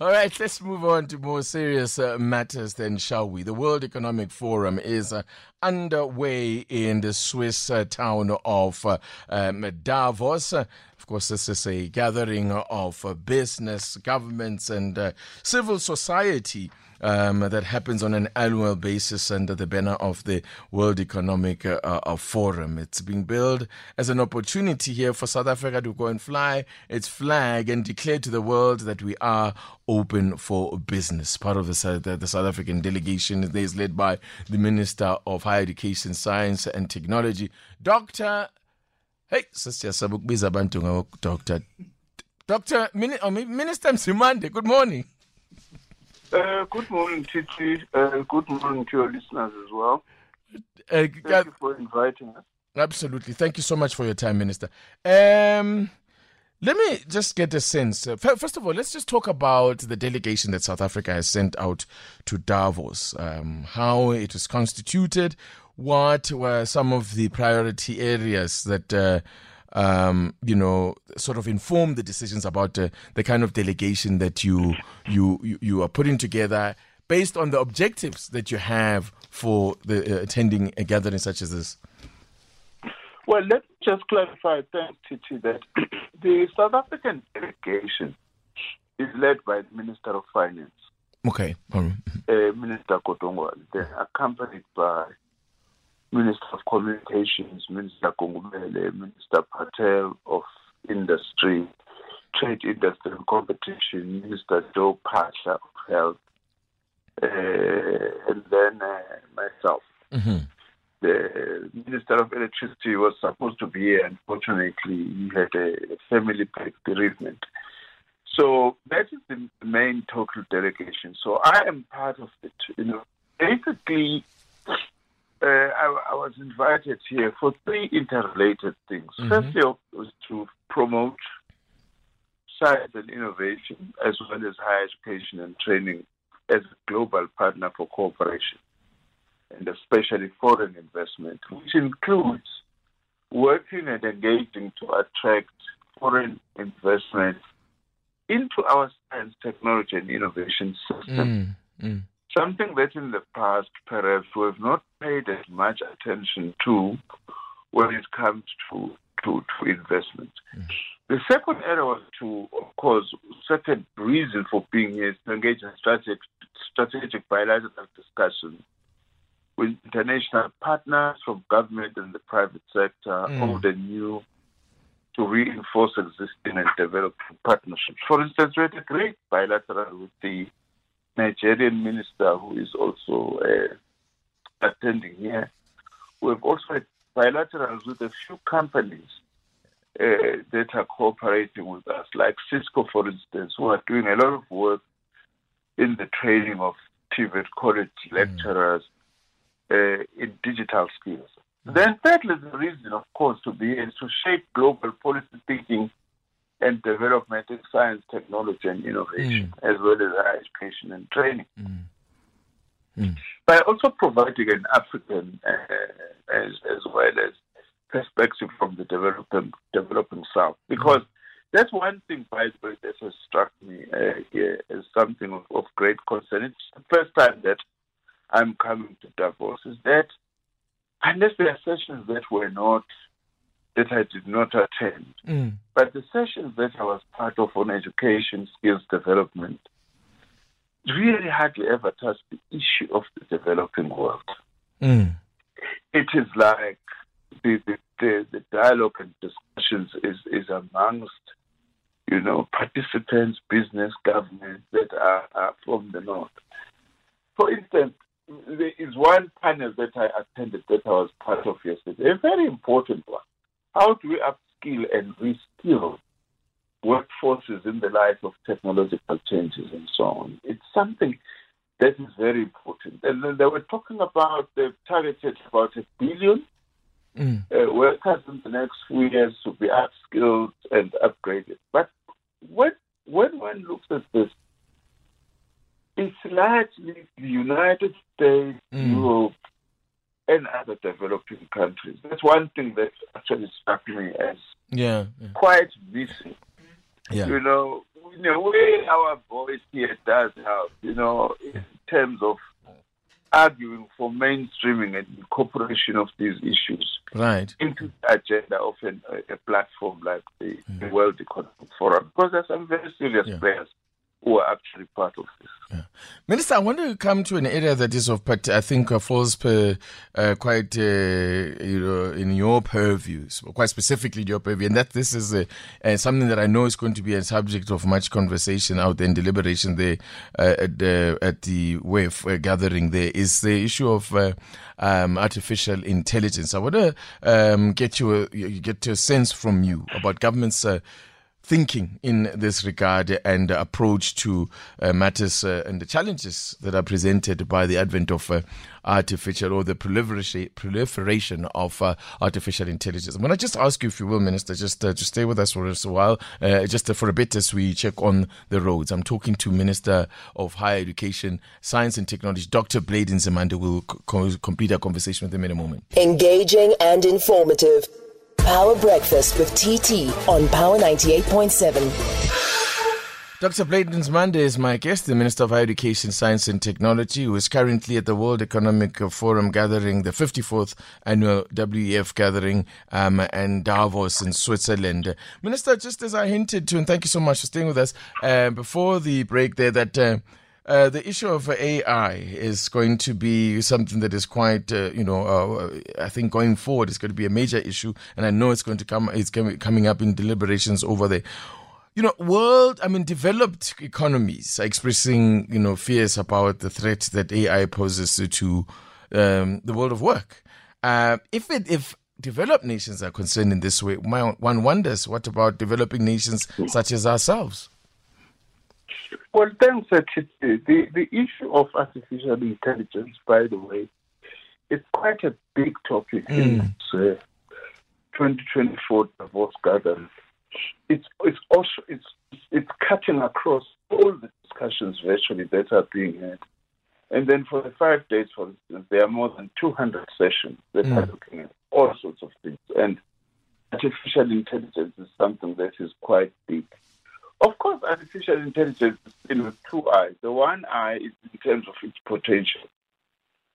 All right, let's move on to more serious uh, matters then, shall we? The World Economic Forum is uh, underway in the Swiss uh, town of uh, um, Davos. of course, this is a gathering of uh, business, governments, and uh, civil society um, that happens on an annual basis under the banner of the World Economic uh, uh, Forum. It's being billed as an opportunity here for South Africa to go and fly its flag and declare to the world that we are open for business. Part of the, the, the South African delegation is led by the Minister of Higher Education, Science and Technology, Dr. Hey, sasiyasaba ukubiza abantu Dr. Dr. Minister Nzimande, good morning. Uh, good morning, Titi. Uh, good morning to your listeners as well. Uh, Thank you for inviting us. Absolutely. Thank you so much for your time, Minister. Um, let me just get a sense. Uh, first of all, let's just talk about the delegation that South Africa has sent out to Davos, um, how it was constituted, what were some of the priority areas that uh, um, you know, sort of inform the decisions about uh, the kind of delegation that you, you you you are putting together based on the objectives that you have for the uh, attending a gathering such as this? Well, let's just clarify, thanks, Titi, that the South African delegation is led by the Minister of Finance. Okay. Um, uh, Minister Godongwana. They're accompanied by Minister of Communications, Minister Gungubele, Minister Patel of Industry, Trade, Industry and Competition, Minister Joe Phaahla of Health, uh, and then uh, myself. Mm-hmm. The Minister of Electricity was supposed to be here. Unfortunately, he had a family bereavement. So that is the main total delegation. So I am part of it. You know, basically, uh, I, I, was invited here for three interrelated things. Mm-hmm. Firstly, was to promote science and innovation, as well as higher education and training as a global partner for cooperation, and especially foreign investment, which includes working and engaging to attract foreign investment into our science, technology, and innovation system. Mm, mm something that in the past perhaps we have not paid as much attention to when it comes to, to, to investment. Mm. The second area was to, of course, second reason for being here is to engage in strategic, strategic bilateral discussions with international partners from government and the private sector, mm. old and new, to reinforce existing and developing partnerships. For instance, we had a great bilateral with the Nigerian minister who is also uh, attending here. We've also had bilaterals with a few companies uh, that are cooperating with us, like Cisco, for instance, who are doing a lot of work in the training of TVET college mm. lecturers uh, in digital skills. Mm. Then, thirdly, the reason, of course, to be is to shape global policy thinking and development in science, technology, and innovation, mm. as well as higher education and training. Mm. Mm. By also providing an African uh, as, as well as perspective from the developing, developing South. Because that's one thing, by the way, that has struck me uh, here as something of, of great concern. It's the first time that I'm coming to Davos, is that unless there are sessions that were not that I did not attend. Mm. But the sessions that I was part of on education, skills development, really hardly ever touched the issue of the developing world. Mm. It is like the, the, the, the, dialogue and discussions is, is amongst, you know, participants, business, government that are, are from the north. For instance, there is one panel that I attended that I was part of yesterday, a very important one. How do we upskill and reskill workforces in the light of technological changes and so on? It's something That is very important. And then they were talking about they've targeted about a billion mm. uh, workers in the next few years to be upskilled and upgraded. But when when one looks at this, it's largely the United States, mm. Europe, and other developing countries. That's one thing that actually struck me as yeah, yeah. quite missing. Yeah. You know, in a way, our voice here does help, you know, in terms of arguing for mainstreaming and incorporation of these issues right. into the agenda of an, a, platform like the, mm. the, World Economic Forum, because there's some very serious yeah. players who are actually part of this. Yeah. Minister, I want to come to an area that is of, I think uh, falls per, uh, quite, uh, you know, in your purviews, quite specifically your purview, and that this is uh, uh, something that I know is going to be a subject of much conversation out there and deliberation there at the at the WEF gathering. There is the issue of um, artificial intelligence. I want to um, get you a, get a sense from you about government's thinking in this regard and approach to uh, matters uh, and the challenges that are presented by the advent of uh, artificial or the proliferation of uh, artificial intelligence. I'm going to just ask you, if you will, Minister, just uh, to stay with us for a while, uh, just for a bit as we check on the roads. I'm talking to Minister of Higher Education, Science and Technology, Dr. Blade Nzimande. We'll co- complete our conversation with him in a moment. Engaging and informative. Power Breakfast with TT on Power 98.7. Dr. Blade Nzimande is my guest, the Minister of Higher Education, Science and Technology, who is currently at the World Economic Forum gathering, the 54th annual WEF gathering, um, and Davos in Switzerland. Minister, just as I hinted to, and thank you so much for staying with us uh, before the break there, that uh, uh, the issue of AI is going to be something that is quite, uh, you know, uh, I think going forward is going to be a major issue, and I know it's going to come. It's coming up in deliberations over there. You know, world, I mean, developed economies are expressing, you know, fears about the threat that AI poses to um, the world of work. Uh, if it, if developed nations are concerned in this way, one wonders what about developing nations such as ourselves? Well, thanks, The, the issue of artificial intelligence, by the way, is quite a big topic mm. in this uh, 2024 Davos gathering. It's it's also it's it's cutting across all the discussions virtually that are being had. And then for the five days, for instance, there are more than 200 sessions that mm. are looking at all sorts of things. And artificial intelligence is something that is quite big. Of course, artificial intelligence is seen with two eyes. The one eye is in terms of its potential,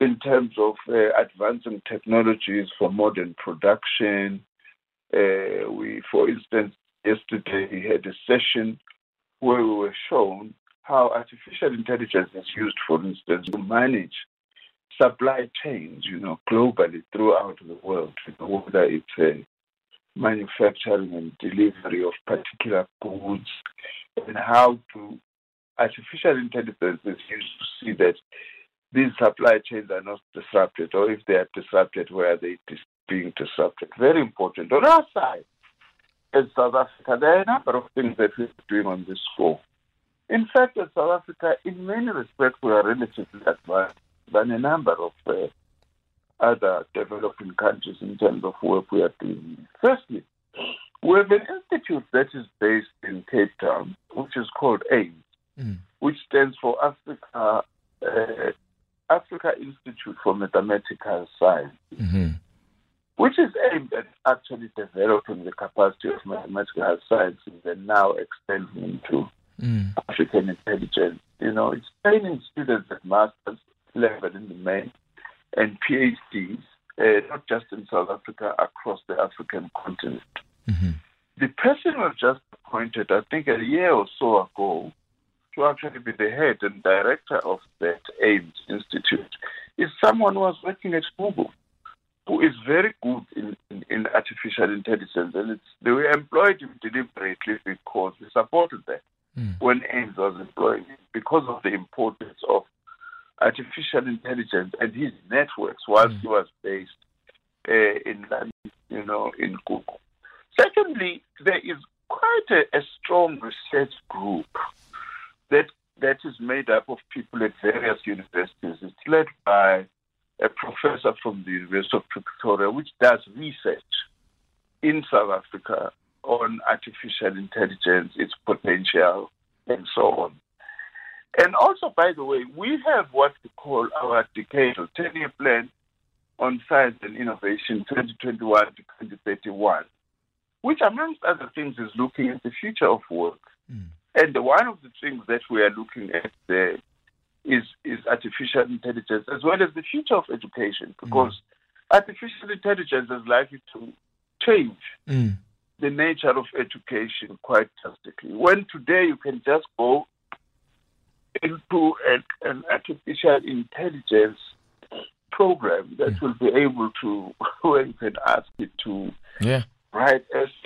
in terms of uh, advancing technologies for modern production. Uh, we, for instance, yesterday we had a session where we were shown how artificial intelligence is used, for instance, to manage supply chains, you know, globally throughout the world, you know, whether it's uh, manufacturing and delivery of particular goods and how to artificial intelligence is used to see that these supply chains are not disrupted or if they are disrupted where are they dis- being disrupted? Very important. On our side in south africa there are a number of things that we're doing on this score. In fact in south africa in many respects we are relatively advanced than a number of uh, other developing countries in terms of work we are doing. Firstly, we have an institute that is based in Cape Town, which is called AIMS, mm. which stands for Africa uh, Africa Institute for Mathematical Science, mm-hmm. which is aimed at actually developing the capacity of mathematical sciences and now extending into mm. African intelligence. You know, it's training students at master's level in the main and PhDs, uh, not just in South Africa, across the African continent. Mm-hmm. The person was just appointed, I think, a year or so ago, to actually be the head and director of that AIMS Institute, is someone who was working at Google, who is very good in, in, in artificial intelligence. And it's, they were employed him deliberately because we supported that mm. when AIMS was employing him because of the importance of artificial intelligence and his networks whilst mm. he was based uh, in London, you know, in Google. Secondly, there is quite a, a strong research group that that is made up of people at various universities. It's led by a professor from the University of Pretoria, which does research in South Africa on artificial intelligence, its potential, and so on. And also, by the way, we have what we call our decadal 10 year plan on science and innovation 2021 to 2031, which, amongst other things, is looking at the future of work. Mm. And one of the things that we are looking at there is, is artificial intelligence as well as the future of education, because mm. artificial intelligence is likely to change mm. the nature of education quite drastically. When today you can just go into an, an artificial intelligence program that mm. will be able to, where you can ask it to yeah. write essays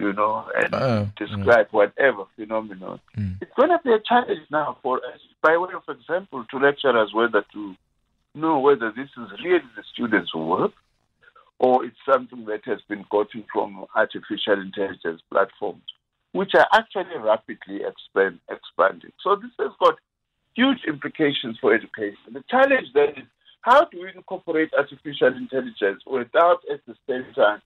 you, know, and uh, describe mm. whatever phenomenon. Mm. It's going to be a challenge now for us, by way of example, to lecturers whether to know whether this is really the students' work or it's something that has been gotten from artificial intelligence platforms which are actually rapidly expand, expanding. So this has got huge implications for education. The challenge then is how do we incorporate artificial intelligence without at the same time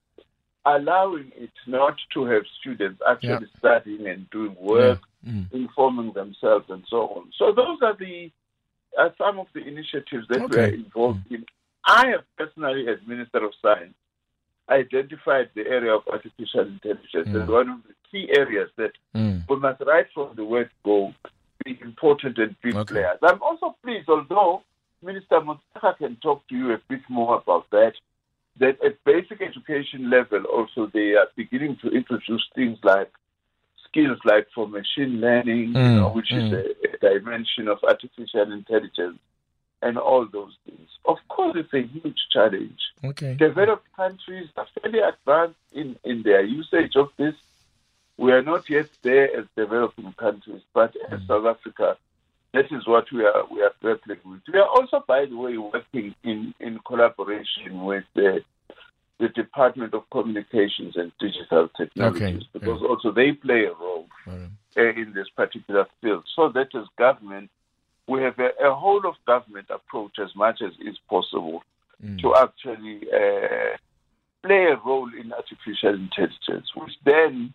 allowing it not to have students actually studying and doing work, yeah. mm. informing themselves and so on. So those are the are some of the initiatives that okay. we are involved mm. in. I have personally, as Minister of Science, identified the area of artificial intelligence mm. as one of the key areas that mm. we must, right from the word go, be important and big okay. players. I'm also pleased, although Minister Motshekga can talk to you a bit more about that, that at basic education level also they are beginning to introduce things like skills like for machine learning, mm. you know, which mm. is a, a dimension of artificial intelligence and all those things. Of course, it's a huge challenge. Okay. Developed countries are fairly advanced in, in their usage of this. We are not yet there as developing countries, but as mm. South Africa, that is what we are we are grappling with. We are also, by the way, working in, in collaboration with the, the Department of Communications and Digital Technologies okay. because yeah. also they play a role right. in this particular field. So that as government, we have a, a whole of government approach as much as is possible mm. to actually uh, play a role in artificial intelligence, which then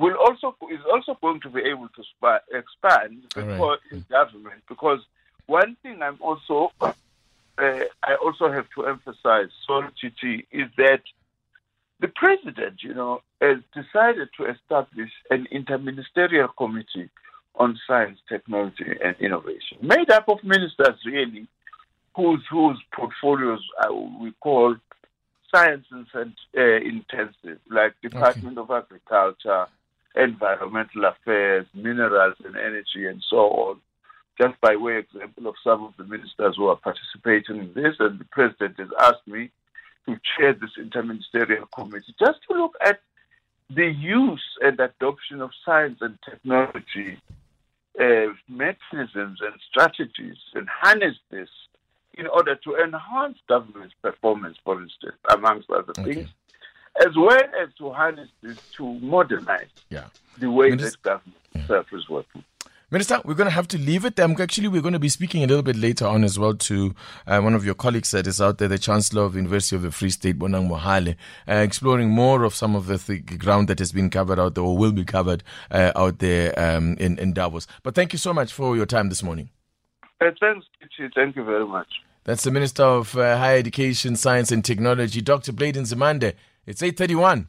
will also is also going to be able to sp- expand right. in government because one thing I'm also uh, I also have to emphasize, sorry, Chichi, is that the president, you know, has decided to establish an interministerial committee on science, technology, and innovation, made up of ministers really whose whose portfolios we call science and uh, intensive, like Department okay. of Agriculture, Environmental Affairs, Minerals and Energy, and so on. Just by way of example of some of the ministers who are participating in this, and the president has asked me to chair this interministerial committee just to look at the use and adoption of science and technology uh, mechanisms and strategies and harness this in order to enhance government's performance, for instance, amongst other okay. things, as well as to harness this to modernize yeah. the way Minister, that government itself is working. Minister, we're going to have to leave it. Um, actually, we're going to be speaking a little bit later on as well to uh, one of your colleagues that is out there, the Chancellor of the University of the Free State, Bonang Mohale, uh, exploring more of some of the th- ground that has been covered out there or will be covered uh, out there um, in, in Davos. But thank you so much for your time this morning. Uh, thanks, Thank you very much. That's the Minister of uh, Higher Education, Science and Technology, Dr. Blade Nzimande. It's 831.